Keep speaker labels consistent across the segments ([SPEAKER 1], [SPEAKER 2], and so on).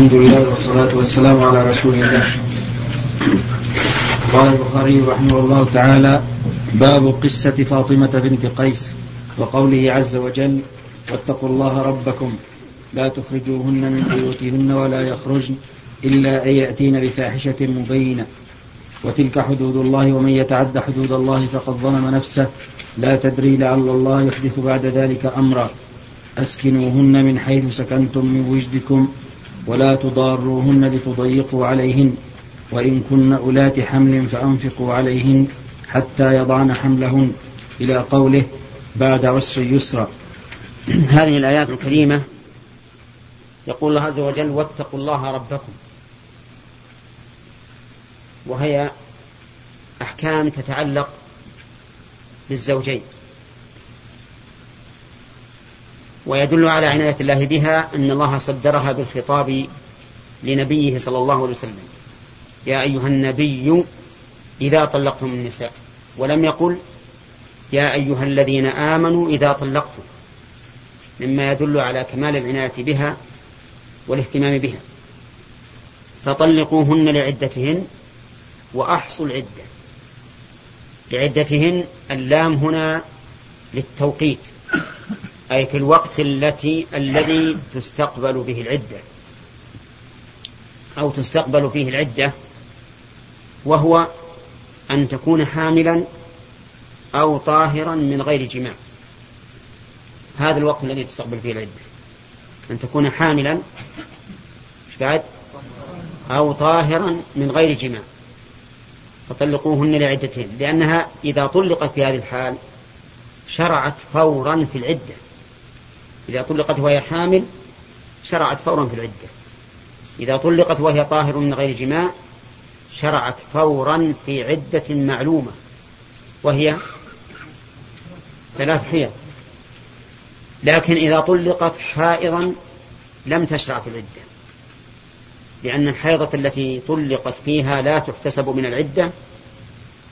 [SPEAKER 1] الحمد لله والصلاة والسلام على رسول الله قال البخاري رحمه الله تعالى باب قصة فاطمة بنت قيس وقوله عز وجل واتقوا الله ربكم لا تخرجوهن من بيوتهن ولا يخرجن إلا أن يأتين بفاحشة مبينة وتلك حدود الله ومن يتعد حدود الله فقد ظلم نفسه لا تدري لعل الله يحدث بعد ذلك أمرا أسكنوهن من حيث سكنتم من وجدكم ولا تضاروهن لتضيقوا عليهن وإن كن أولات حمل فأنفقوا عليهن حتى يضعن حملهن إلى قوله بعد عسر يسرا هذه الآيات الكريمة يقول الله عز وجل واتقوا الله ربكم وهي أحكام تتعلق بالزوجين ويدل على عناية الله بها أن الله صدرها بالخطاب لنبيه صلى الله عليه وسلم يا أيها النبي إذا طلقتم النساء ولم يقل يا أيها الذين آمنوا إذا طلقتم مما يدل على كمال العناية بها والاهتمام بها فطلقوهن لعدتهن وأحصوا العدة لعدتهن اللام هنا للتوقيت أي في الوقت التي الذي تستقبل به العدة أو تستقبل فيه العدة وهو أن تكون حاملا أو طاهرا من غير جماع هذا الوقت الذي تستقبل فيه العدة أن تكون حاملا بعد أو طاهرا من غير جماع فطلقوهن لعدتهن لأنها إذا طلقت في هذه الحال شرعت فورا في العدة إذا طلقت وهي حامل شرعت فورا في العدة إذا طلقت وهي طاهر من غير جماع شرعت فورا في عدة معلومة وهي ثلاث حيض لكن إذا طلقت حائضا لم تشرع في العدة لأن الحيضة التي طلقت فيها لا تحتسب من العدة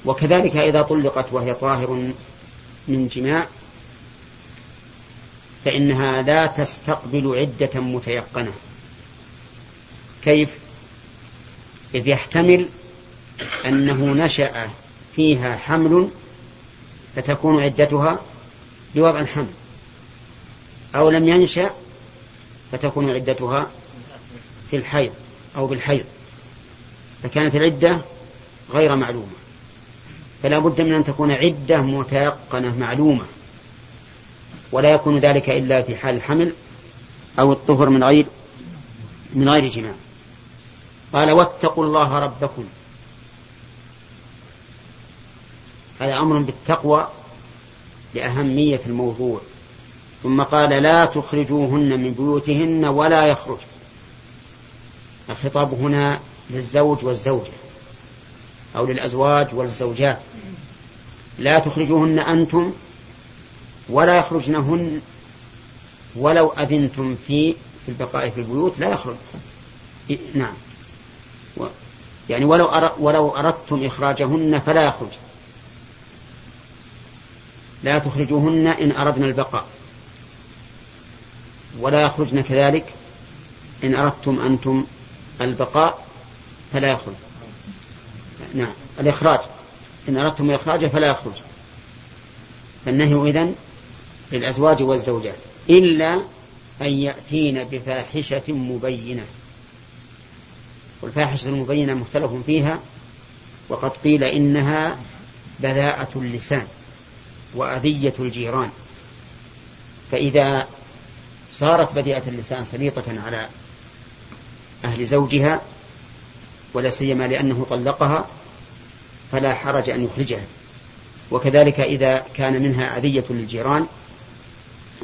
[SPEAKER 1] وكذلك إذا طلقت وهي طاهر من جماع فإنها لا تستقبل عدة متيقنة كيف؟ إذ يحتمل أنه نشأ فيها حمل فتكون عدتها بوضع الحمل أو لم ينشأ فتكون عدتها في الحيض أو بالحيض فكانت العدة غير معلومة فلا بد من أن تكون عدة متيقنة معلومة ولا يكون ذلك إلا في حال الحمل أو الطهر من غير من غير جماع قال واتقوا الله ربكم هذا أمر بالتقوى لأهمية الموضوع ثم قال لا تخرجوهن من بيوتهن ولا يخرج الخطاب هنا للزوج والزوجة أو للأزواج والزوجات لا تخرجوهن أنتم ولا يخرجنهن ولو أذنتم في في البقاء في البيوت لا يخرج نعم يعني ولو ولو أردتم إخراجهن فلا يخرج لا تخرجوهن إن أردنا البقاء ولا يخرجن كذلك إن أردتم أنتم البقاء فلا يخرج نعم الإخراج إن أردتم إخراجه فلا يخرج فالنهي إذن للأزواج والزوجات إلا أن يأتين بفاحشة مبينة والفاحشة المبينة مختلف فيها وقد قيل إنها بذاءة اللسان وأذية الجيران فإذا صارت بذيئة اللسان سليطة على أهل زوجها ولا سيما لأنه طلقها فلا حرج أن يخرجها وكذلك إذا كان منها أذية للجيران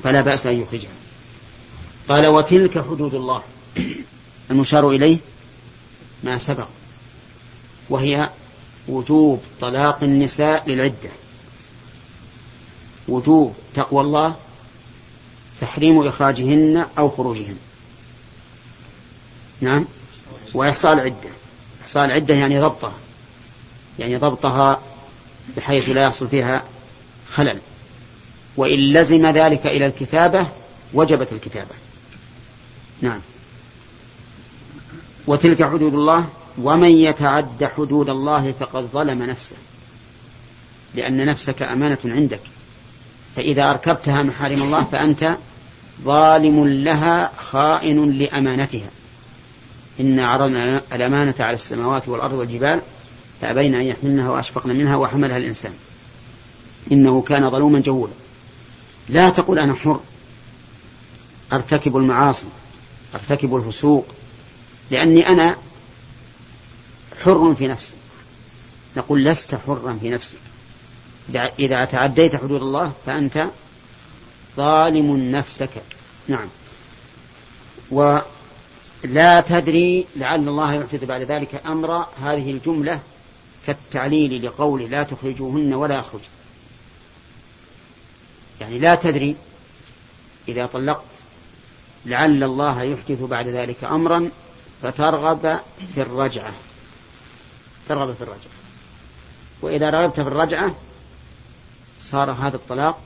[SPEAKER 1] فلا بأس أن يخرجها قال وتلك حدود الله المشار إليه ما سبق وهي وجوب طلاق النساء للعدة وجوب تقوى الله تحريم إخراجهن أو خروجهن نعم وإحصاء العدة إحصاء العدة يعني ضبطها يعني ضبطها بحيث لا يحصل فيها خلل وإن لزم ذلك إلى الكتابة وجبت الكتابة نعم وتلك حدود الله ومن يتعد حدود الله فقد ظلم نفسه لأن نفسك أمانة عندك فإذا أركبتها محارم الله فأنت ظالم لها خائن لأمانتها إنا عرضنا الأمانة على السماوات والأرض والجبال فأبين أن يحملنها وأشفقن منها وحملها الإنسان إنه كان ظلوما جهولا لا تقول أنا حر أرتكب المعاصي أرتكب الفسوق لأني أنا حر في نفسي نقول لست حرا في نفسك إذا تعديت حدود الله فأنت ظالم نفسك نعم ولا تدري لعل الله يحدث بعد ذلك أمر هذه الجملة كالتعليل لقوله لا تخرجوهن ولا يخرجن يعني لا تدري إذا طلقت لعل الله يحدث بعد ذلك أمرا فترغب في الرجعة ترغب في الرجعة وإذا رغبت في الرجعة صار هذا الطلاق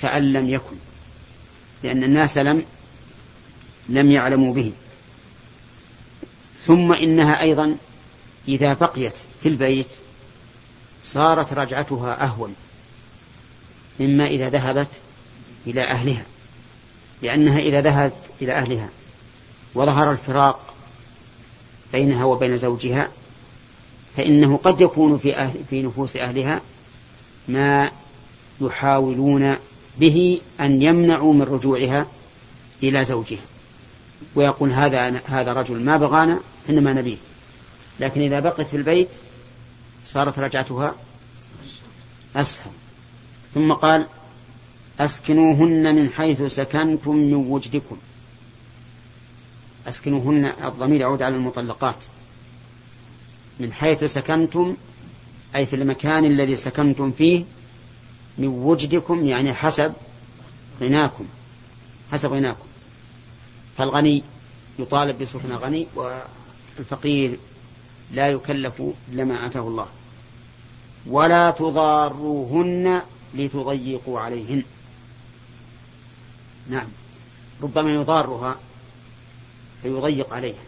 [SPEAKER 1] كأن لم يكن لأن الناس لم لم يعلموا به ثم إنها أيضا إذا بقيت في البيت صارت رجعتها أهون مما إذا ذهبت إلى أهلها لأنها إذا ذهبت إلى أهلها وظهر الفراق بينها وبين زوجها فإنه قد يكون في, أهل في نفوس أهلها ما يحاولون به أن يمنعوا من رجوعها إلى زوجها ويقول هذا هذا رجل ما بغانا إنما نبيه لكن إذا بقت في البيت صارت رجعتها أسهل ثم قال أسكنوهن من حيث سكنتم من وجدكم أسكنوهن الضمير يعود على المطلقات من حيث سكنتم أي في المكان الذي سكنتم فيه من وجدكم يعني حسب غناكم حسب غناكم فالغني يطالب بسكن غني والفقير لا يكلف إلا ما آتاه الله ولا تضاروهن لتضيقوا عليهن نعم ربما يضارها فيضيق عليها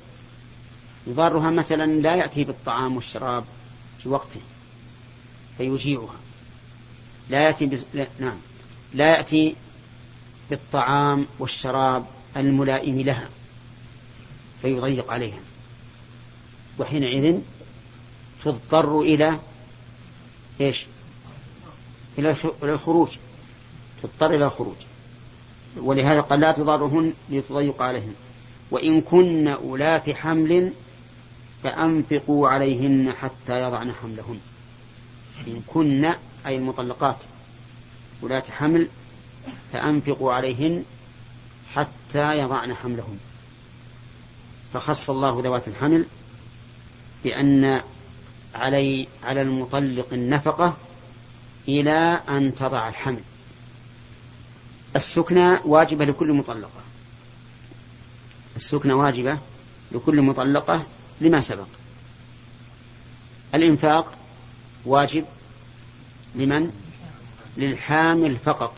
[SPEAKER 1] يضارها مثلا لا يأتي بالطعام والشراب في وقته فيجيعها لا يأتي بز... لا... نعم لا يأتي بالطعام والشراب الملائم لها فيضيق عليها وحينئذ تضطر إلى إيش إلى الخروج تضطر إلى الخروج ولهذا قال لا تضارهن لتضيق عليهن وإن كن أولات حمل فأنفقوا عليهن حتى يضعن حملهن إن كن أي المطلقات أولات حمل فأنفقوا عليهن حتى يضعن حملهن فخص الله ذوات الحمل بأن علي على المطلق النفقة إلى أن تضع الحمل السكنى واجبة لكل مطلقة السكنى واجبة لكل مطلقة لما سبق الإنفاق واجب لمن؟ للحامل فقط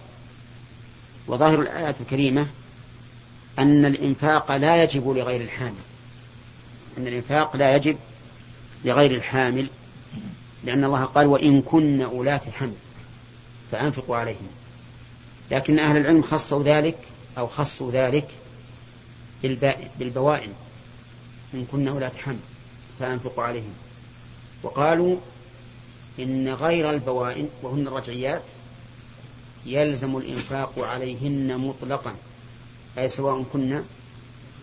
[SPEAKER 1] وظاهر الآية الكريمة أن الإنفاق لا يجب لغير الحامل أن الإنفاق لا يجب لغير الحامل لأن الله قال وإن كن أولاة حمل فأنفقوا عليهم لكن أهل العلم خصوا ذلك أو خصوا ذلك بالبوائن إن كن أولاة حمل فأنفقوا عليهم وقالوا إن غير البوائن وهن الرجعيات يلزم الإنفاق عليهن مطلقا أي سواء كنا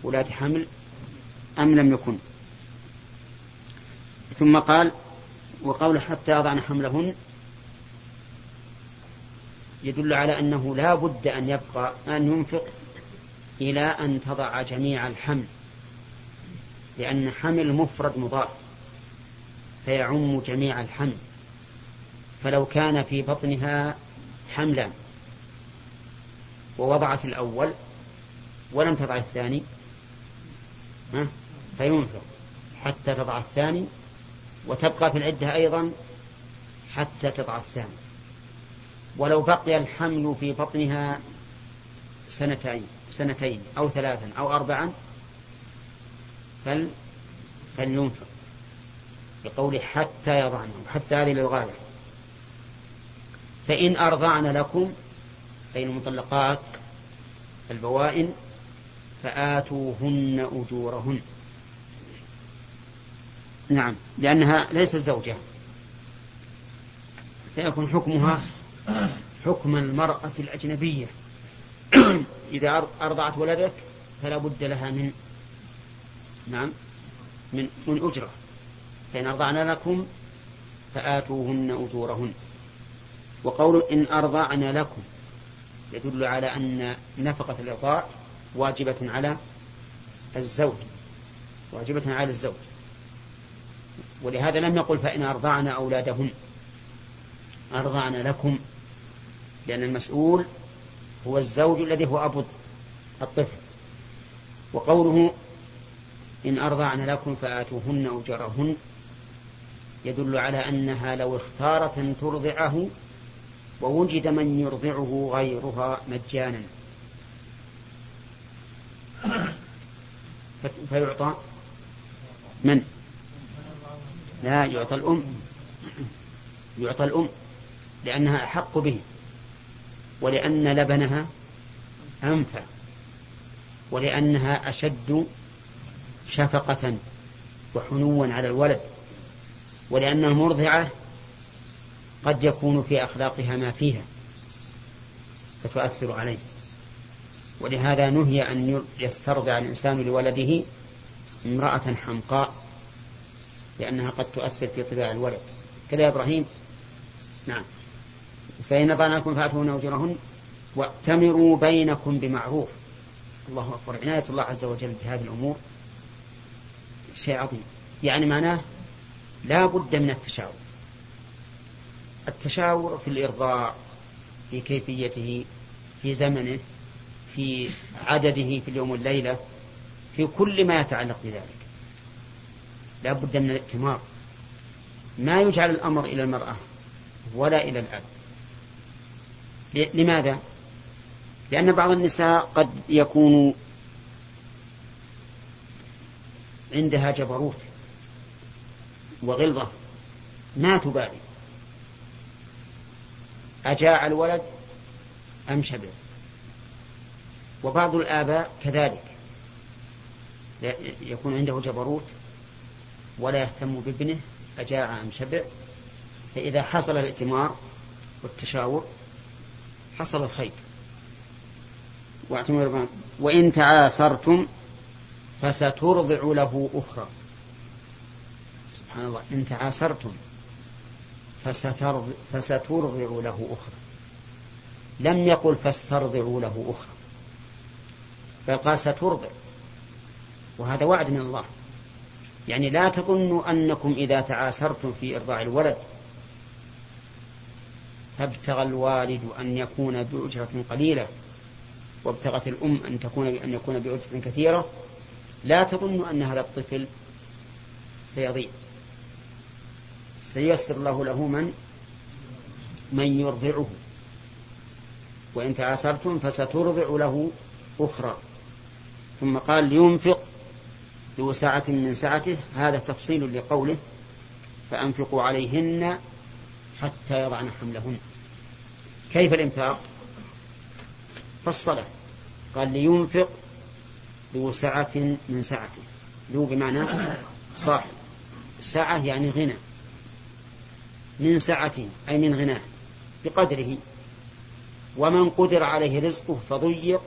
[SPEAKER 1] ولاة حمل أم لم يكن ثم قال وقول حتى يضعن حملهن يدل على أنه لا بد أن يبقى أن ينفق إلى أن تضع جميع الحمل لأن حمل مفرد مضاف فيعم جميع الحمل فلو كان في بطنها حملا ووضعت الأول ولم تضع الثاني فينفق حتى تضع الثاني وتبقى في العدة أيضا حتى تضع السام ولو بقي الحمل في بطنها سنتين سنتين أو ثلاثا أو أربعا فل فلينفق بقوله حتى يضعن حتى هذه للغاية فإن أرضعن لكم أي المطلقات البوائن فآتوهن أجورهن نعم لأنها ليست زوجة فيكون حكمها حكم المرأة الأجنبية إذا أرضعت ولدك فلا بد لها من نعم من من أجرة فإن أرضعنا لكم فآتوهن أجورهن وقول إن أرضعنا لكم يدل على أن نفقة الإرضاع واجبة على الزوج واجبة على الزوج ولهذا لم يقل فإن أرضعنا أولادهن أرضعنا لكم لأن المسؤول هو الزوج الذي هو أبو الطفل وقوله إن أرضعن لكم فآتوهن أجرهن يدل على أنها لو اختارت أن ترضعه ووجد من يرضعه غيرها مجانا فيعطى من لا يعطى الأم يعطى الأم لأنها أحق به ولأن لبنها أنفع ولأنها أشد شفقة وحنوا على الولد ولأن المرضعة قد يكون في أخلاقها ما فيها فتؤثر عليه ولهذا نهي أن يسترضع الإنسان لولده امرأة حمقاء لأنها قد تؤثر في طباع الولد كذا يا إبراهيم نعم فإن طعنكم فأتونا أجرهن واعتمروا بينكم بمعروف الله أكبر عناية الله عز وجل بهذه الأمور شيء عظيم يعني معناه لا بد من التشاور التشاور في الإرضاع في كيفيته في زمنه في عدده في اليوم والليلة في كل ما يتعلق بذلك لا بد من الائتمار ما يجعل الأمر إلى المرأة ولا إلى الأب لماذا؟ لأن بعض النساء قد يكون عندها جبروت وغلظة ما تبالي أجاع الولد أم شبع وبعض الآباء كذلك يكون عنده جبروت ولا يهتم بابنه أجاع أم شبع فإذا حصل الائتمار والتشاور حصل الخير وإن تعاسرتم فسترضع له أخرى سبحان الله إن تعاسرتم فسترضع, فسترضع له أخرى لم يقل فاسترضعوا له أخرى بل قال سترضع وهذا وعد من الله يعني لا تظنوا أنكم إذا تعاسرتم في إرضاع الولد فابتغى الوالد أن يكون بأجرة قليلة وابتغت الأم أن تكون أن يكون بأجرة كثيرة لا تظن أن هذا الطفل سيضيع سيسر الله له من من يرضعه وإن تعاسرتم فسترضع له أخرى ثم قال لينفق ذو سعة من سعته هذا تفصيل لقوله فأنفقوا عليهن حتى يضعن حملهن كيف الإنفاق فالصلاة قال لينفق ذو سعة من سعته ذو بمعنى صاحب سعة يعني غنى من سعته أي من غناه بقدره ومن قدر عليه رزقه فضيق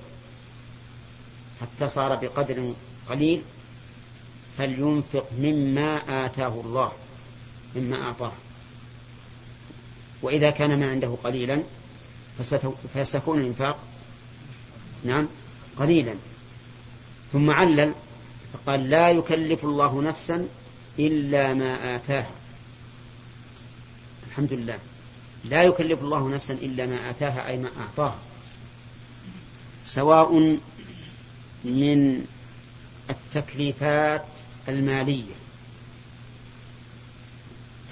[SPEAKER 1] حتى صار بقدر قليل فلينفق مما آتاه الله مما أعطاه وإذا كان ما عنده قليلا فسيكون الإنفاق نعم قليلا ثم علل فقال لا يكلف الله نفسا إلا ما آتاها الحمد لله لا يكلف الله نفسا إلا ما آتاها أي ما أعطاها سواء من التكليفات المالية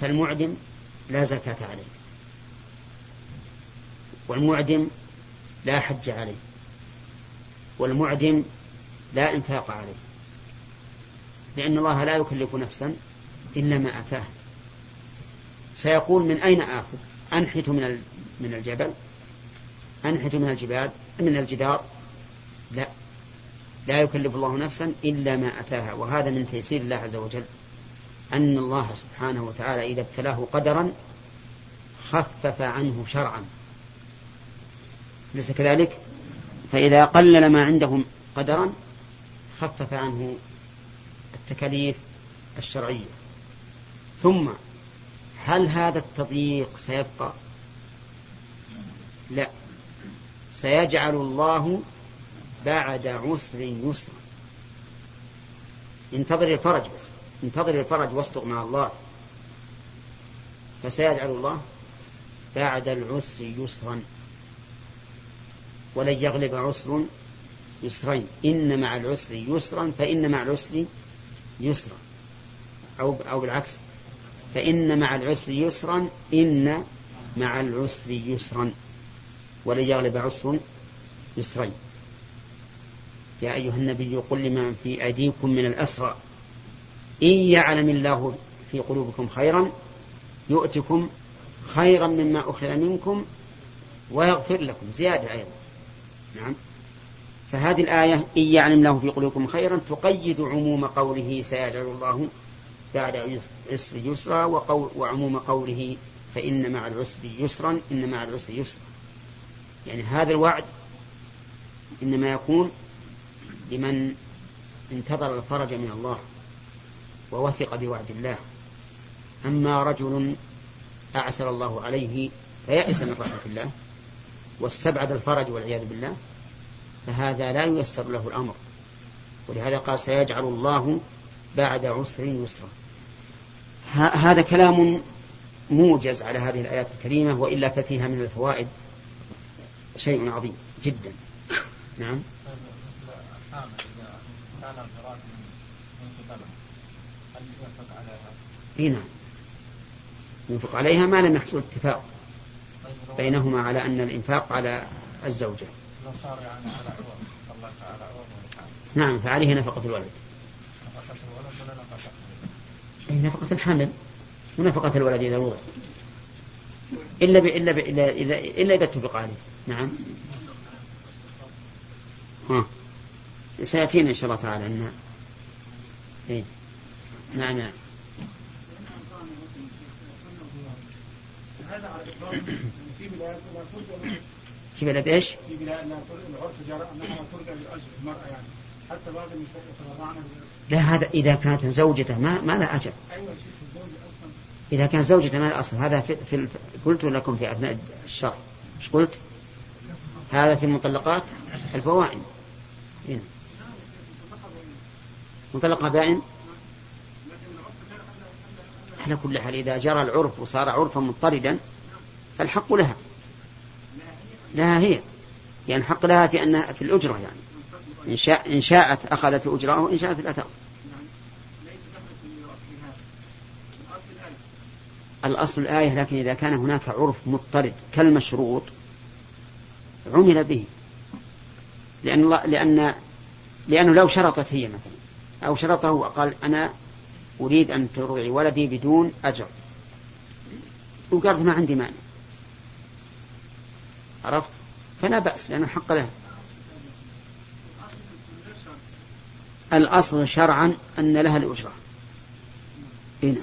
[SPEAKER 1] فالمعدم لا زكاة عليه والمعدم لا حج عليه والمعدم لا إنفاق عليه لأن الله لا يكلف نفسا إلا ما أتاه سيقول من أين آخذ أنحت من من الجبل أنحت من الجبال من الجدار لا لا يكلف الله نفسا إلا ما أتاها وهذا من تيسير الله عز وجل أن الله سبحانه وتعالى إذا ابتلاه قدرا خفف عنه شرعا ليس كذلك فإذا قلل ما عندهم قدرا خفف عنه التكاليف الشرعية ثم هل هذا التضييق سيبقى لا سيجعل الله بعد عسر يسرا انتظر الفرج بس انتظر الفرج واصدق مع الله فسيجعل الله بعد العسر يسرا ولن يغلب عسر يسرين إن مع العسر يسرا فإن مع العسر يسرا أو أو بالعكس فإن مع العسر يسرا إن مع العسر يسرا ولن يغلب عسر يسرين يا أيها النبي قل لمن في أيديكم من الأسرى إن يعلم الله في قلوبكم خيرا يؤتكم خيرا مما أخذ منكم ويغفر لكم زيادة أيضا نعم فهذه الآية إن يعلم الله في قلوبكم خيرا تقيد عموم قوله سيجعل الله بعد عسر يسرا وعموم قوله فإن مع العسر يسرا إن مع العسر يسرا يعني هذا الوعد إنما يكون لمن انتظر الفرج من الله ووثق بوعد الله أما رجل أعسر الله عليه فيأس من رحمة الله واستبعد الفرج والعياذ بالله فهذا لا ييسر له الأمر ولهذا قال سيجعل الله بعد عسر يسرا هذا كلام موجز على هذه الآيات الكريمة وإلا ففيها من الفوائد شيء عظيم جدا نعم الحامل إذا كان الفراغ من قبله هل ينفق عليها؟ اي نعم. ينفق عليها ما لم يحصل اتفاق طيب، بينهما على أن الإنفاق على الزوجة لو صار يعني على عوض الله تعالى عوض نعم فعليه نفقة الولد نفقة الولد ولا نفقة أي نفقة الحمل ونفقة الولد إذا وضع إلا ب... إلا ب... إلا إذا إلا إذا اتفق عليه نعم ها سيأتينا إن شاء الله تعالى أن نعم. إيه؟ نعم نعم في بلاد ايش؟ في بلاد العرف جرى انها ترجع للاجر المراه يعني حتى بعد النساء يترضعن لا هذا اذا كانت زوجته ما ما لها اجر. اذا كانت زوجته ما لها اصل هذا في, في قلت لكم في اثناء الشرح ايش قلت؟ هذا في المطلقات الفوائد. هنا. إيه. منطلق بائن على كل حال إذا جرى العرف وصار عرفا مضطردا فالحق لها لها هي يعني حق لها في أنها في الأجرة يعني إن, شاء إن شاءت أخذت الأجرة وإن شاءت لا تأخذ الأصل الآية لكن إذا كان هناك عرف مضطرد كالمشروط عمل به لأن, لأن لأنه لو شرطت هي مثلا أو شرطه وقال أنا أريد أن ترضعي ولدي بدون أجر وقالت ما عندي مانع عرفت فلا بأس لأنه حق له الأصل شرعا أن لها الأجرة هنا إيه،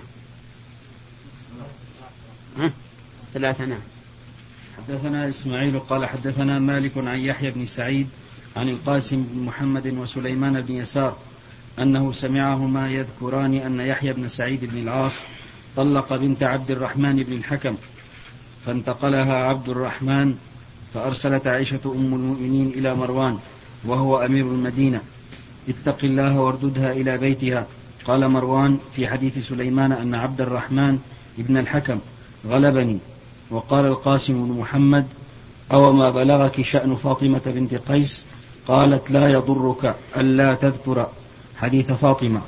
[SPEAKER 1] نعم. ها؟ ثلاثة نعم
[SPEAKER 2] حدثنا إسماعيل قال حدثنا مالك عن يحيى بن سعيد عن القاسم بن محمد وسليمان بن يسار أنه سمعهما يذكران أن يحيى بن سعيد بن العاص طلق بنت عبد الرحمن بن الحكم فانتقلها عبد الرحمن فأرسلت عائشة أم المؤمنين إلى مروان وهو أمير المدينة اتق الله وارددها إلى بيتها قال مروان في حديث سليمان أن عبد الرحمن بن الحكم غلبني وقال القاسم بن محمد أو ما بلغك شأن فاطمة بنت قيس قالت لا يضرك ألا تذكر حديث فاطمة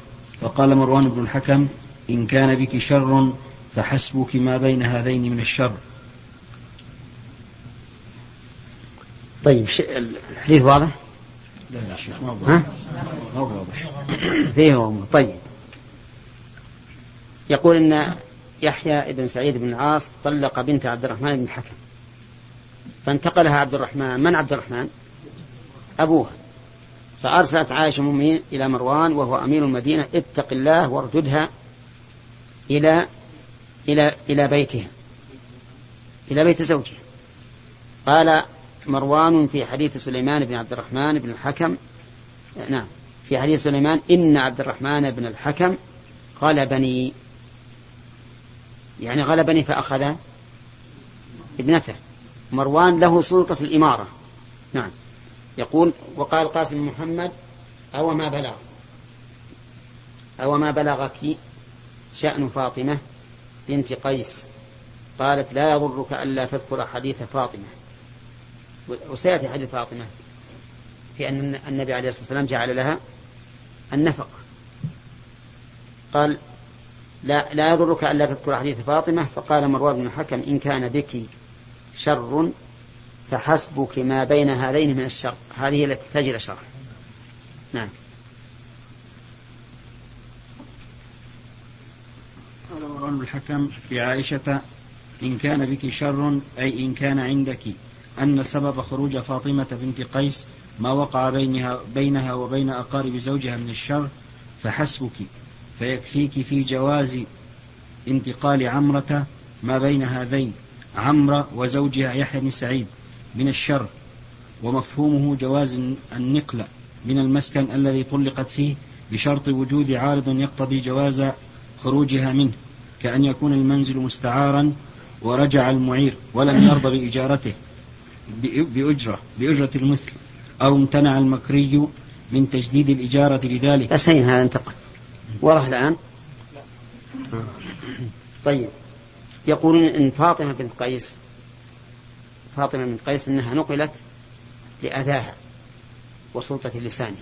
[SPEAKER 2] وقال مروان بن الحكم إن كان بك شر فحسبك ما بين هذين من الشر
[SPEAKER 1] طيب الحديث واضح؟ لا يا شيخ ما واضح طيب يقول أن يحيى بن سعيد بن العاص طلق بنت عبد الرحمن بن الحكم فانتقلها عبد الرحمن من عبد الرحمن؟ أبوها فأرسلت عائشة المؤمنين إلى مروان وهو أمير المدينة اتق الله وارددها إلى إلى إلى بيتها إلى بيت زوجها قال مروان في حديث سليمان بن عبد الرحمن بن الحكم نعم في حديث سليمان إن عبد الرحمن بن الحكم غلبني يعني غلبني فأخذ ابنته مروان له سلطة الإمارة نعم يقول وقال قاسم محمد أو ما بلغ أو ما بلغك شأن فاطمة بنت قيس قالت لا يضرك ألا تذكر حديث فاطمة وسيأتي حديث فاطمة في أن النبي عليه الصلاة والسلام جعل لها النفق قال لا, لا يضرك ألا تذكر حديث فاطمة فقال مروان بن الحكم إن كان بك شر فحسبك ما بين هذين من الشر هذه التي تحتاج إلى شرح نعم
[SPEAKER 2] قال الحكم في عائشة إن كان بك شر أي إن كان عندك أن سبب خروج فاطمة بنت قيس ما وقع بينها, بينها وبين أقارب زوجها من الشر فحسبك فيكفيك في جواز انتقال عمرة ما بين هذين عمرة وزوجها يحيى بن سعيد من الشر ومفهومه جواز النقل من المسكن الذي طلقت فيه بشرط وجود عارض يقتضي جواز خروجها منه كأن يكون المنزل مستعارا ورجع المعير ولم يرضى بإجارته بأجرة بأجرة المثل أو امتنع المكري من تجديد الإجارة لذلك
[SPEAKER 1] بس هذا انتقل واضح الآن طيب يقول إن فاطمة بنت قيس فاطمة بنت قيس أنها نقلت لأذاها وسلطة لسانها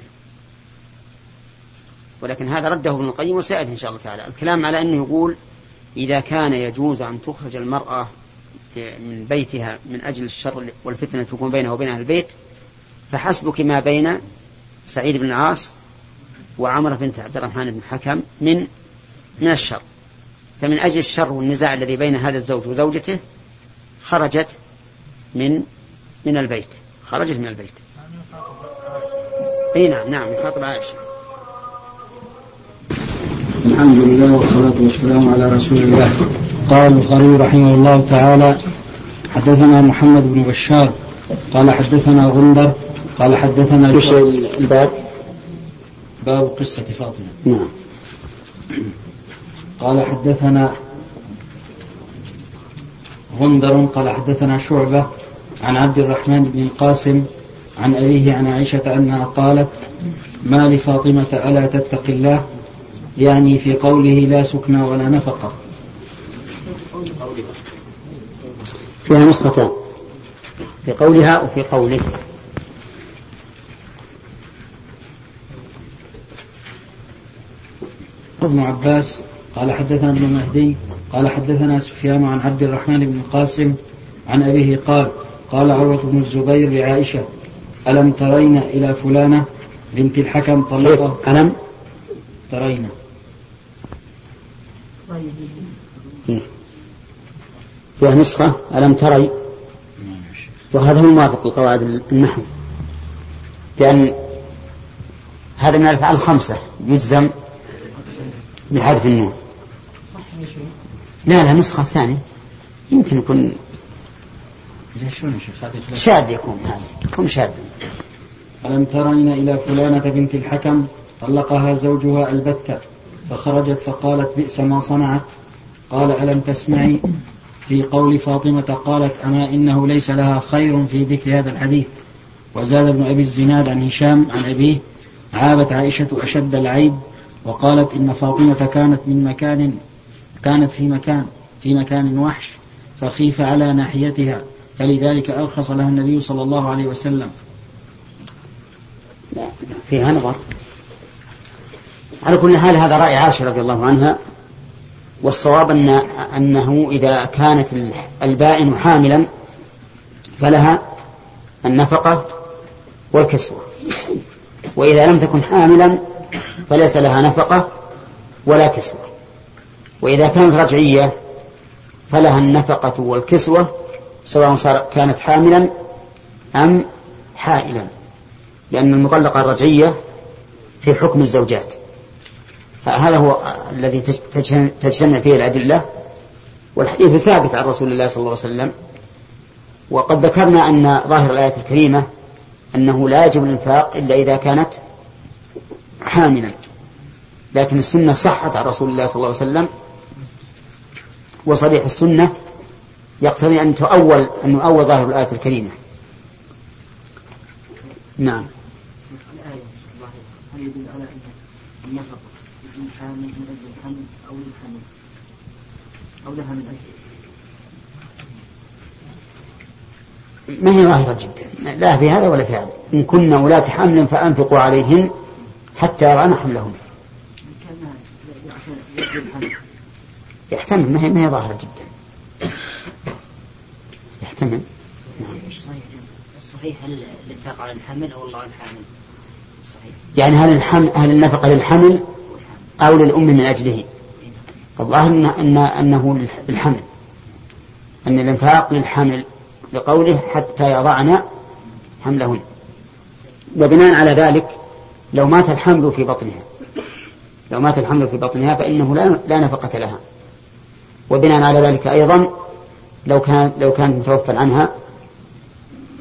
[SPEAKER 1] ولكن هذا رده ابن القيم وسيأتي إن شاء الله تعالى الكلام على أنه يقول إذا كان يجوز أن تخرج المرأة من بيتها من أجل الشر والفتنة تكون بينها وبين أهل البيت فحسبك ما بين سعيد بن العاص وعمرة بنت عبد الرحمن بن حكم من من الشر فمن أجل الشر والنزاع الذي بين هذا الزوج وزوجته خرجت من من البيت خرجت من البيت اي نعم نعم يخاطب عائشه
[SPEAKER 3] الحمد لله والصلاة والسلام على رسول الله قال البخاري رحمه الله تعالى حدثنا محمد بن بشار قال حدثنا غندر قال حدثنا وش الباب؟
[SPEAKER 1] باب قصة فاطمة نعم قال حدثنا غندر قال حدثنا شعبة عن عبد الرحمن بن القاسم عن أبيه عن عائشة أنها قالت ما لفاطمة ألا تتق الله يعني في قوله لا سكنى ولا نفقة فيها نسختان في قولها وفي قوله ابن
[SPEAKER 3] عباس قال حدثنا ابن مهدي قال حدثنا سفيان عن عبد الرحمن بن القاسم عن أبيه قال قال عروة بن الزبير لعائشة ألم ترين إلى فلانة بنت الحكم طلقة
[SPEAKER 1] إيه، ألم ترين إيه. فيها نسخة ألم تري وهذا هو الموافق لقواعد النحو لأن هذا من الأفعال الخمسة يجزم بحذف النون لا لا نسخة ثانية يمكن يكون شاد يكون هذا يكون شاد
[SPEAKER 3] ألم ترين إلى فلانة بنت الحكم طلقها زوجها البتة فخرجت فقالت بئس ما صنعت قال ألم تسمعي في قول فاطمة قالت أما إنه ليس لها خير في ذكر هذا الحديث وزاد ابن أبي الزناد عن هشام عن أبيه عابت عائشة أشد العيب وقالت إن فاطمة كانت من مكان كانت في مكان في مكان وحش فخيف على ناحيتها فلذلك أرخص لها النبي صلى الله عليه وسلم
[SPEAKER 1] لا فيها نظر على كل حال هذا رأي عائشة رضي الله عنها والصواب أن أنه إذا كانت البائن حاملا فلها النفقة والكسوة وإذا لم تكن حاملا فليس لها نفقة ولا كسوة وإذا كانت رجعية فلها النفقة والكسوة سواء صار كانت حاملا أم حائلا لأن المطلقة الرجعية في حكم الزوجات هذا هو الذي تجتمع فيه الأدلة والحديث ثابت عن رسول الله صلى الله عليه وسلم وقد ذكرنا أن ظاهر الآية الكريمة أنه لا يجب الإنفاق إلا إذا كانت حاملا لكن السنة صحت عن رسول الله صلى الله عليه وسلم وصريح السنة يقتضي أن تؤول أن يؤول ظاهر الآية الكريمة نعم ما هي ظاهرة جدا لا في هذا ولا في هذا إن كنا ولاة حمل فأنفقوا عليهن حتى يرانا حملهن يحتمل ما هي ما هي ظاهرة جدا يحتمل نعم. الصحيح هل الانفاق على الحمل او الله على الحامل؟ يعني هل الحمل هل النفقه للحمل او للام من اجله؟ الظاهر إن, ان انه للحمل ان الانفاق للحمل لقوله حتى يضعن حملهن وبناء على ذلك لو مات الحمل في بطنها لو مات الحمل في بطنها فانه لا لا نفقه لها وبناء على ذلك أيضا لو كان لو كانت متوفى عنها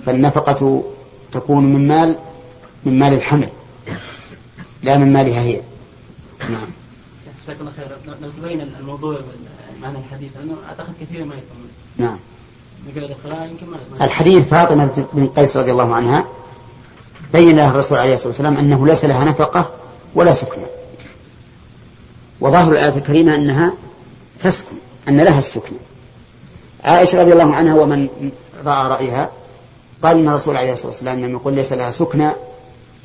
[SPEAKER 1] فالنفقة تكون من مال من مال الحمل لا من مالها هي نعم جزاك الله خير لو تبين الموضوع معنى الحديث لانه اعتقد كثير ما يفهم نعم الحديث فاطمة بن قيس رضي الله عنها بين لها الرسول عليه الصلاة والسلام أنه ليس لها نفقة ولا سكنة وظاهر الآية الكريمة أنها تسكن أن لها السكنة عائشة رضي الله عنها ومن رأى رأيها قال إن الرسول عليه الصلاة والسلام لما يقول ليس لها سكنى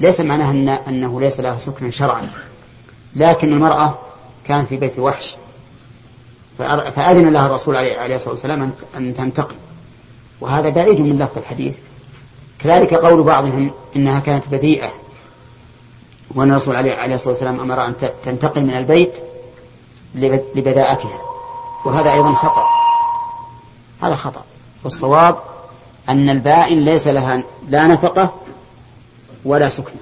[SPEAKER 1] ليس معناها أن أنه ليس لها سكنى شرعا لكن المرأة كان في بيت وحش فأذن لها الرسول عليه الصلاة والسلام أن تنتقل وهذا بعيد من لفظ الحديث كذلك قول بعضهم إنها كانت بذيئة وأن الرسول عليه الصلاة والسلام أمر أن تنتقل من البيت لبداءتها وهذا أيضا خطأ هذا خطأ والصواب أن البائن ليس لها لا نفقة ولا سكنة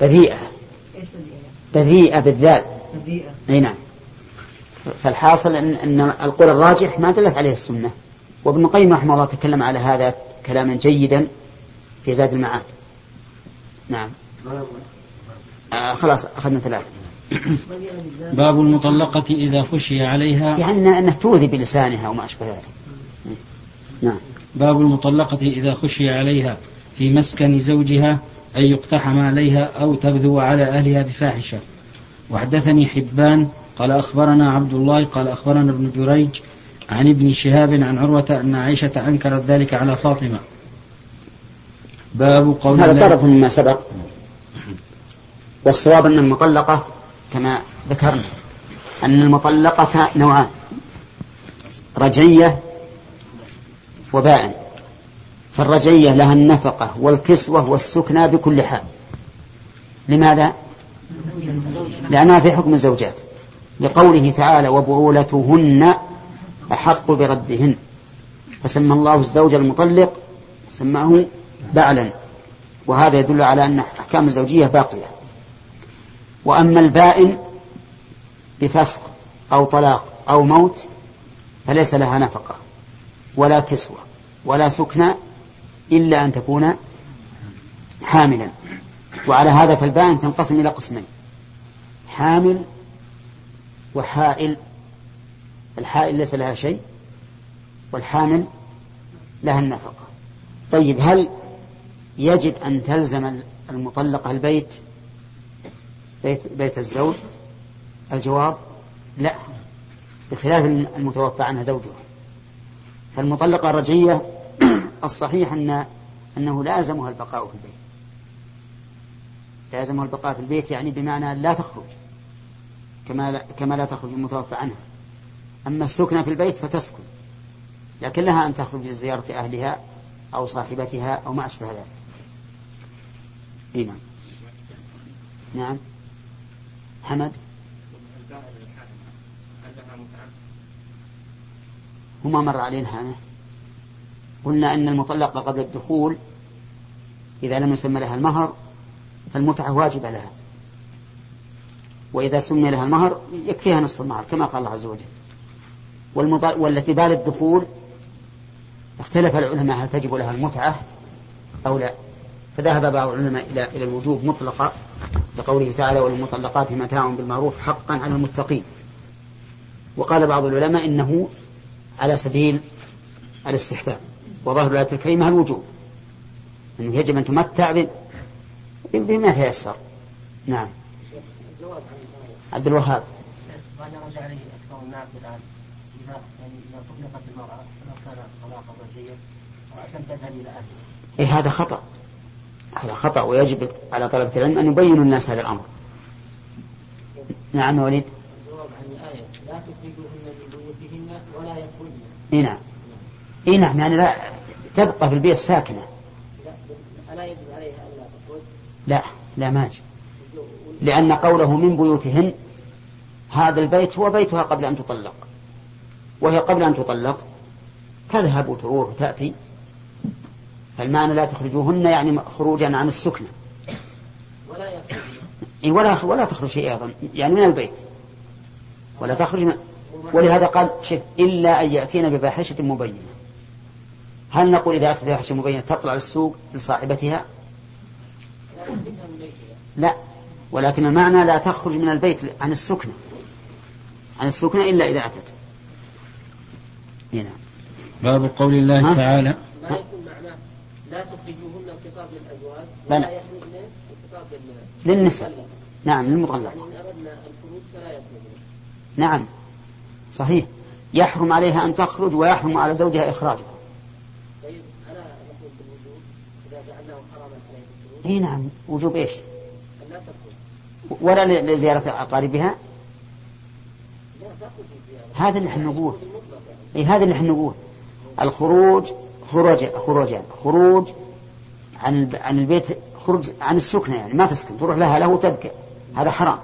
[SPEAKER 1] بذيئة بذيئة بالذات أي نعم فالحاصل أن, أن القول الراجح ما دلت عليه السنة وابن القيم رحمه الله تكلم على هذا كلاما جيدا في زاد المعاد نعم آه خلاص أخذنا ثلاثة
[SPEAKER 2] باب المطلقة إذا خشي عليها
[SPEAKER 1] يعني نفوذ بلسانها وما
[SPEAKER 2] أشبه ذلك نعم باب المطلقة إذا خشي عليها في مسكن زوجها أن يقتحم عليها أو تبذو على أهلها بفاحشة وحدثني حبان قال أخبرنا عبد الله قال أخبرنا ابن جريج عن ابن شهاب عن عروة أن عائشة أنكرت ذلك على فاطمة
[SPEAKER 1] باب قول هذا طرف مما سبق والصواب أن المطلقة كما ذكرنا أن المطلقة نوعان رجعية وبائن فالرجعية لها النفقة والكسوة والسكنى بكل حال لماذا؟ لأنها في حكم الزوجات لقوله تعالى وبعولتهن أحق بردهن فسمى الله الزوج المطلق سماه بعلا وهذا يدل على أن أحكام الزوجية باقية وأما البائن بفسق أو طلاق أو موت فليس لها نفقة ولا كسوة ولا سكنى إلا أن تكون حاملا وعلى هذا فالبائن تنقسم إلى قسمين حامل وحائل الحائل ليس لها شيء والحامل لها النفقة طيب هل يجب أن تلزم المطلقة البيت بيت, بيت الزوج الجواب لا بخلاف المتوفى عنها زوجها فالمطلقة الرجعية الصحيح أن أنه لا يلزمها البقاء في البيت لا يلزمها البقاء في البيت يعني بمعنى لا تخرج كما لا, كما لا تخرج المتوفى عنها أما السكنة في البيت فتسكن لكن لها أن تخرج لزيارة أهلها أو صاحبتها أو ما أشبه ذلك إيه نعم نعم حمد وما مر علينا هذا قلنا أن المطلقة قبل الدخول إذا لم يسمى لها المهر فالمتعة واجبة لها وإذا سمي لها المهر يكفيها نصف المهر كما قال الله عز وجل والمط... والتي بعد الدخول اختلف العلماء هل تجب لها المتعة أو لا فذهب بعض العلماء إلى إلى الوجوب مطلقة لقوله تعالى والمطلقات متاع بالمعروف حقا على المتقين وقال بعض العلماء إنه على سبيل الاستحباب وظاهر الآية الكريمة الوجوب أنه يجب أن تمتع بما تيسر نعم عبد الوهاب قال رجع عليه أكثر الناس الآن إذا يعني إذا طلقت المرأة كان طلاقا رجعيا وأسلم تذهب إلى أهلها إيه هذا خطأ هذا خطأ ويجب على طلبة العلم أن يبينوا الناس هذا الأمر نعم وليد الجواب عن الآية لا من بيوتهن ولا إي نعم إي نعم يعني لا تبقى في البيت ساكنة ألا يجب عليها لا لا ما يجب لأن قوله من بيوتهن هذا البيت هو بيتها قبل أن تطلق وهي قبل أن تطلق تذهب وتروح وتأتي فالمعنى لا تخرجوهن يعني خروجا عن السكنة ولا يخرج ولا ولا تخرج أيضا يعني من البيت ولا تخرج من ولهذا قال شف إلا أن يأتينا بفاحشة مبينة هل نقول إذا أتت بفاحشة مبينة تطلع السوق لصاحبتها لا ولكن المعنى لا تخرج من البيت عن السكنة عن السكنة إلا إذا أتت هنا
[SPEAKER 3] باب قول الله تعالى
[SPEAKER 1] لا تخرجوهن خطاب للأزواج ولا يخرجن للنساء نعم للمطلقة يعني إن أردنا الخروج فلا يخرجن نعم صحيح يحرم عليها أن تخرج ويحرم على زوجها إخراجها طيب أنا نقول إذا جعلناه حراما الخروج إي نعم وجوب إيش؟ تخرج ولا لزيارة أقاربها؟ لا تخرج هذا اللي احنا نقول اي هذا اللي احنا نقول الخروج خروج خروجان خروج عن عن البيت خروج عن السكنة يعني ما تسكن تروح لها له تبكي هذا حرام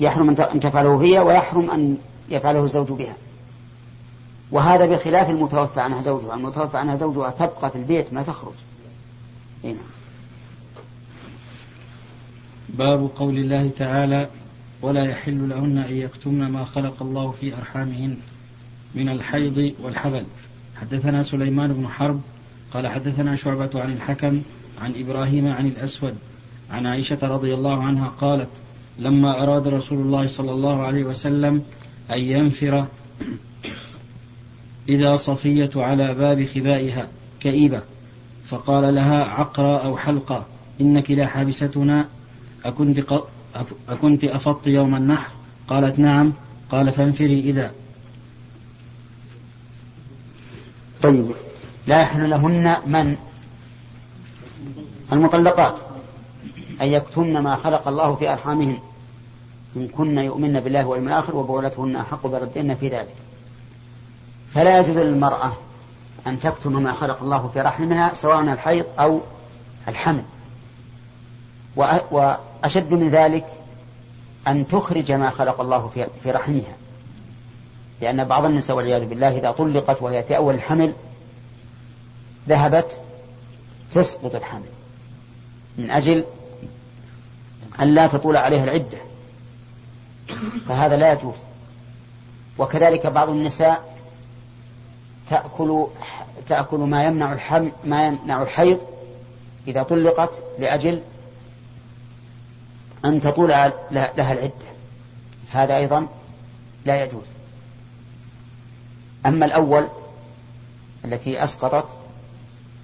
[SPEAKER 1] يحرم أن تفعله هي ويحرم أن يفعله الزوج بها وهذا بخلاف المتوفى عنها زوجها المتوفى عنها زوجها تبقى في البيت ما تخرج هنا. إيه نعم.
[SPEAKER 2] باب قول الله تعالى ولا يحل لهن أن يكتمن ما خلق الله في أرحامهن من الحيض والحبل حدثنا سليمان بن حرب قال حدثنا شعبة عن الحكم عن إبراهيم عن الأسود عن عائشة رضي الله عنها قالت لما أراد رسول الله صلى الله عليه وسلم أن ينفر إذا صفية على باب خبائها كئيبة فقال لها عقرى أو حلقى إنك لا حابستنا أكنت, أكنت أفضت يوم النحر قالت نعم قال فانفري إذا
[SPEAKER 1] طيب لا يحل لهن من المطلقات أن يكتمن ما خلق الله في أرحامهن إن كن يؤمن بالله واليوم الآخر وبولتهن أحق بردهن في ذلك فلا يجوز للمرأة أن تكتم ما خلق الله في رحمها سواء الحيض أو الحمل وأشد من ذلك أن تخرج ما خلق الله في رحمها لأن بعض النساء والعياذ بالله إذا طلقت وهي في أول الحمل ذهبت تسقط الحمل من أجل أن لا تطول عليها العدة فهذا لا يجوز وكذلك بعض النساء تأكل تأكل ما يمنع الحم ما يمنع الحيض إذا طلقت لأجل أن تطول لها العدة هذا أيضا لا يجوز أما الأول التي أسقطت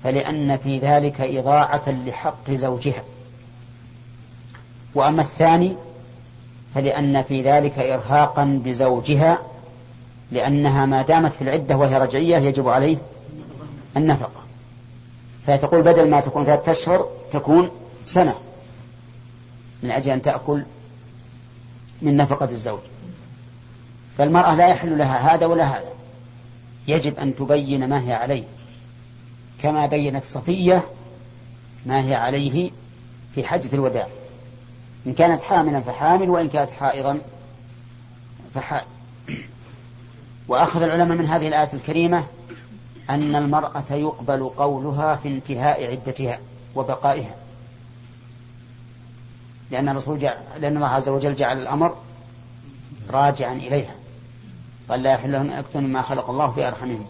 [SPEAKER 1] فلأن في ذلك إضاعة لحق زوجها وأما الثاني فلأن في ذلك إرهاقا بزوجها لأنها ما دامت في العدة وهي رجعية يجب عليه النفقة فتقول بدل ما تكون ثلاثة أشهر تكون سنة من أجل أن تأكل من نفقة الزوج فالمرأة لا يحل لها هذا ولا هذا يجب أن تبين ما هي عليه كما بينت صفية ما هي عليه في حجة الوداع إن كانت حاملا فحامل وإن كانت حائضا فحائض وأخذ العلماء من هذه الآية الكريمة أن المرأة يقبل قولها في انتهاء عدتها وبقائها لأن الرسول لأن الله عز وجل جعل الأمر راجعا إليها قال لا يحل لهم أن يكتموا ما خلق الله في أرحمهم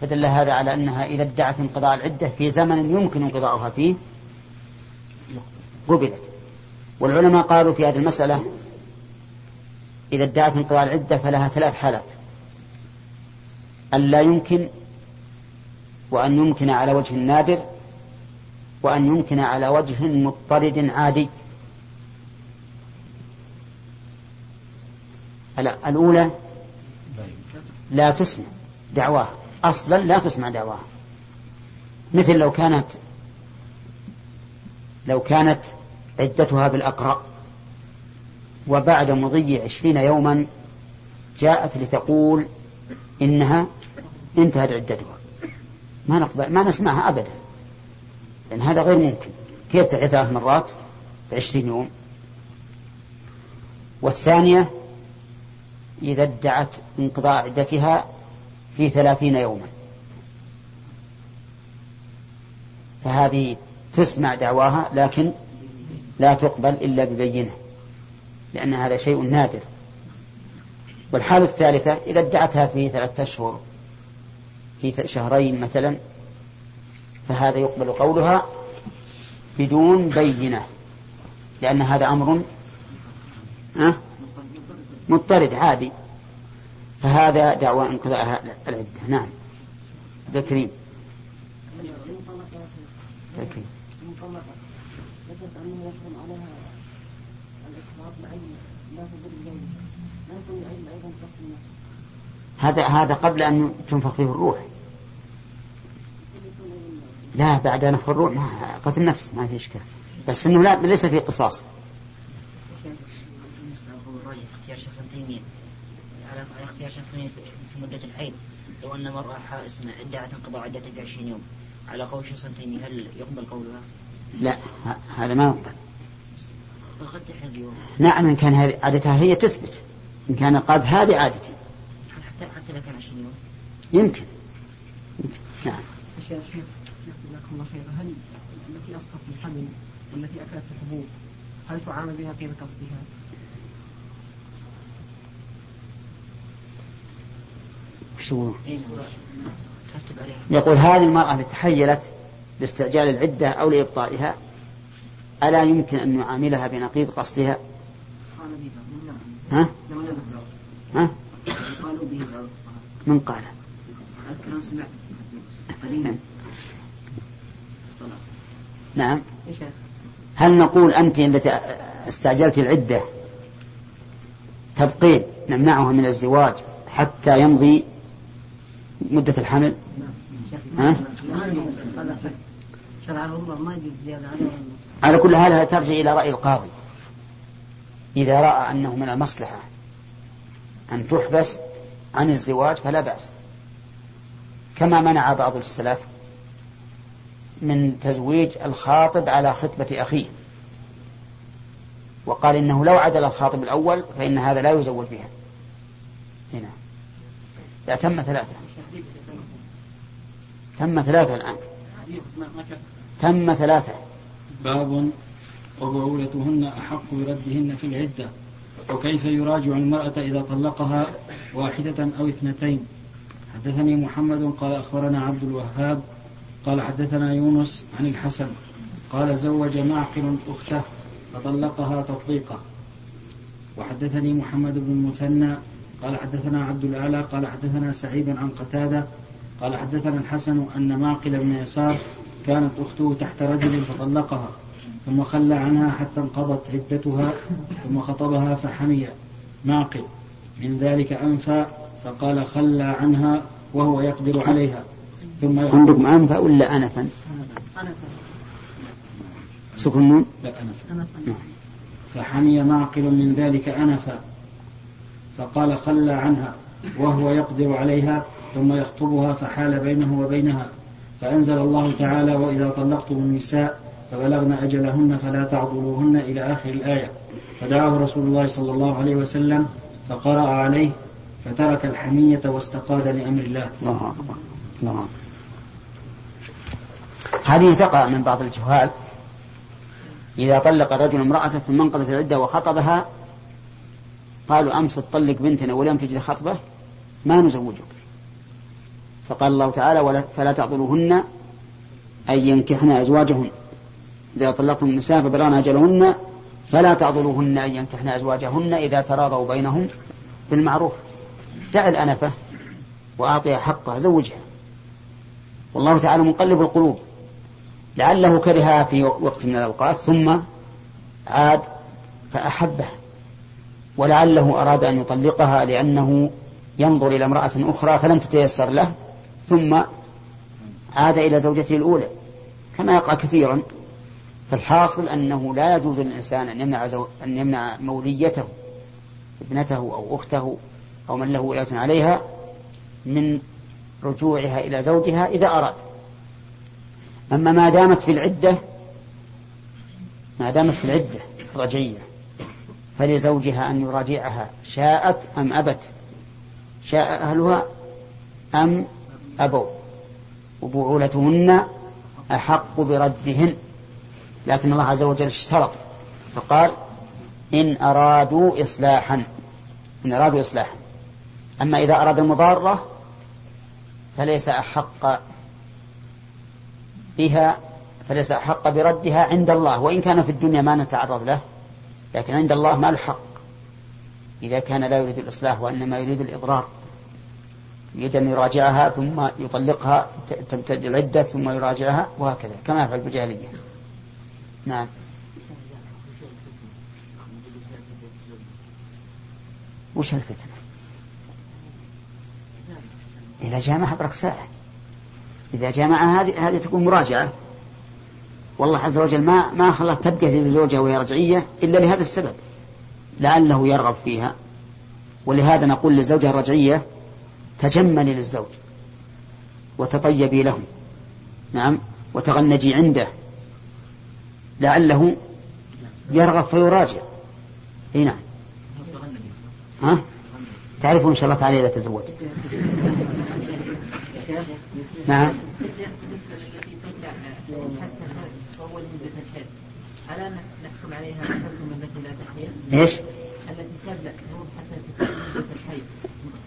[SPEAKER 1] فدل هذا على أنها إذا ادعت انقضاء العدة في زمن يمكن انقضاؤها فيه قبلت والعلماء قالوا في هذه المسألة إذا ادعت انقضاء العدة فلها ثلاث حالات أن لا يمكن وأن يمكن على وجه نادر وأن يمكن على وجه مضطرد عادي الأولى لا تسمع دعواه أصلا لا تسمع دعواه مثل لو كانت لو كانت عدتها بالأقرأ وبعد مضي عشرين يوما جاءت لتقول إنها انتهت عدتها ما نقبل ما نسمعها أبدا لأن هذا غير ممكن كيف تعيد ثلاث مرات بعشرين يوم والثانية إذا ادعت انقضاء عدتها في ثلاثين يوما فهذه تسمع دعواها لكن لا تقبل إلا ببينة لأن هذا شيء نادر والحالة الثالثة إذا ادعتها في ثلاثة أشهر في شهرين مثلا فهذا يقبل قولها بدون بينة لأن هذا أمر أه مضطرد عادي فهذا دعوى انقضاء العدة نعم ذكرين ذكرين هذا هذا قبل أن تنفخ فيه الروح لا بعد نفخ الروح قتل النفس ما في إشكال بس أنه لا ليس في قصاص اختيار شخص تيمية على اختيار شخص في مدة الحيض لو أن امرأة حائز ادعت انقضاء عدتها 20 يوم على قول شخص تيمية هل يقبل قولها؟ لا هذا ما يقبل نعم إن كان هذه عادتها هي تثبت إن كان قد هذه عادتي حتى حتى لو كان 20 يوم يمكن يمكن نعم شيخ جزاكم الله خير هل التي أسقط الحمل والتي أكلت الحبوب هل تعامل بها قيمة قصدها؟ يكشفونه إيه، يقول هذه المرأة التي تحيلت لاستعجال العدة أو لإبطائها ألا يمكن أن نعاملها بنقيض قصدها ها؟ ها؟ من قال نعم, نعم. هل نقول أنت التي استعجلت العدة تبقين نمنعها من الزواج حتى يمضي مدة الحمل ها؟ على كل هذا ترجع إلى رأي القاضي إذا رأى أنه من المصلحة أن تحبس عن الزواج فلا بأس كما منع بعض السلف من تزويج الخاطب على خطبة أخيه وقال إنه لو عدل الخاطب الأول فإن هذا لا يزوج بها هنا لا تم ثلاثة تم ثلاثة الآن تم ثلاثة
[SPEAKER 2] باب وبعولتهن أحق بردهن في العدة وكيف يراجع المرأة إذا طلقها واحدة أو اثنتين حدثني محمد قال أخبرنا عبد الوهاب قال حدثنا يونس عن الحسن قال زوج معقل أخته فطلقها تطليقة وحدثني محمد بن المثنى قال حدثنا عبد الأعلى قال حدثنا سعيد عن قتادة قال حدثنا الحسن أن ماقل بن يسار كانت أخته تحت رجل فطلقها ثم خلى عنها حتى انقضت عدتها ثم خطبها فحمي معقل من ذلك أنفى فقال خلى عنها وهو يقدر عليها
[SPEAKER 1] ثم عندكم أنفى ولا أنفا؟ أنفا سكن لا أنفا
[SPEAKER 2] فحمي معقل من ذلك أنفا فقال خلى عنها وهو يقدر عليها ثم يخطبها فحال بينه وبينها فأنزل الله تعالى وإذا طلقتم النساء فبلغن أجلهن فلا تعضلوهن إلى آخر الآية فدعاه رسول الله صلى الله عليه وسلم فقرأ عليه فترك الحمية واستقاد لأمر الله الله أكبر
[SPEAKER 1] هذه تقع من بعض الجهال إذا طلق الرجل امرأته ثم انقضت العدة وخطبها قالوا أمس تطلق بنتنا واليوم تجد خطبة ما نزوجك فقال الله تعالى فلا تعطلوهن أن ينكحن أزواجهن إذا طلقتم النساء فبلغن أجلهن فلا تعضلوهن أن ينكحن أزواجهن إذا تراضوا بينهم بالمعروف دع الأنفة وأعطيها حقها زوجها والله تعالى مقلب القلوب لعله كرهها في وقت من الأوقات ثم عاد فأحبه ولعله أراد أن يطلقها لأنه ينظر إلى امرأة أخرى فلم تتيسر له ثم عاد إلى زوجته الأولى كما يقع كثيرا فالحاصل أنه لا يجوز للإنسان أن يمنع, زو... أن يمنع موليته ابنته أو أخته أو من له ولاية عليها من رجوعها إلى زوجها إذا أراد أما ما دامت في العدة ما دامت في العدة الرجعية فلزوجها أن يراجعها شاءت أم أبت شاء أهلها أم أبوا وبعولتهن أحق بردهن لكن الله عز وجل اشترط فقال إن أرادوا إصلاحا إن أرادوا إصلاحا أما إذا أراد المضارة فليس أحق بها فليس أحق بردها عند الله وإن كان في الدنيا ما نتعرض له لكن عند الله ما له حق إذا كان لا يريد الإصلاح وإنما يريد الإضرار يريد أن يراجعها ثم يطلقها تمتد العدة ثم يراجعها وهكذا كما يفعل الجاهلية نعم وش الفتنة إذا جامعها برك ساعة إذا جامعها هذه هذه تكون مراجعة والله عز وجل ما ما خلاها تبقى في زوجها وهي رجعية إلا لهذا السبب لعله يرغب فيها ولهذا نقول للزوجة الرجعية تجملي للزوج وتطيبي له نعم وتغنجي عنده لعله يرغب فيراجع اي نعم ها تعرفوا ان شاء الله تعالى اذا تزوج نعم نحكم عليها بالحكم التي لا إيش؟ التي تبدأ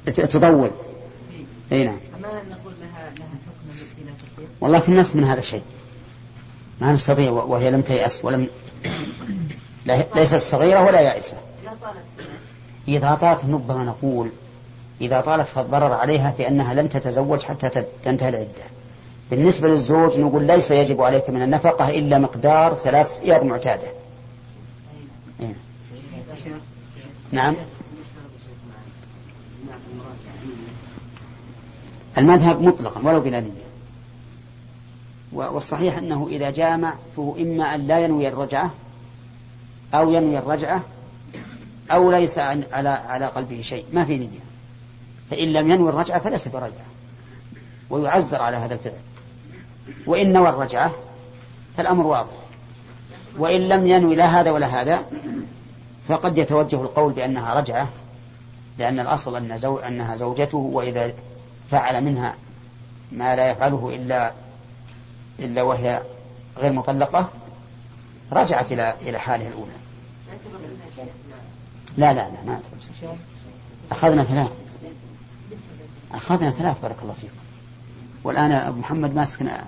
[SPEAKER 1] حتى تطول إيه. أي نعم أما نقول لها لها الحكم التي لا والله في النفس من هذا الشيء ما نستطيع وهي لم تيأس ولم ليست صغيرة ولا يائسة إذا طالت ربما نقول إذا طالت فالضرر عليها بأنها لم تتزوج حتى تنتهي العدة بالنسبة للزوج نقول ليس يجب عليك من النفقة إلا مقدار ثلاث حيض معتادة إيه؟ نعم المذهب مطلقا ولو بلا نية والصحيح أنه إذا جامع فهو إما أن لا ينوي الرجعة أو ينوي الرجعة أو ليس على على قلبه شيء ما في نية فإن لم ينوي الرجعة فليس برجعة ويعزر على هذا الفعل وإن نوى الرجعة فالأمر واضح وإن لم ينوي لا هذا ولا هذا فقد يتوجه القول بأنها رجعة لأن الأصل أن زو... أنها زوجته وإذا فعل منها ما لا يفعله إلا إلا وهي غير مطلقة رجعت إلى إلى حالها الأولى لا لا لا ما أخذنا ثلاث أخذنا ثلاث بارك الله فيكم والآن أبو محمد ماسك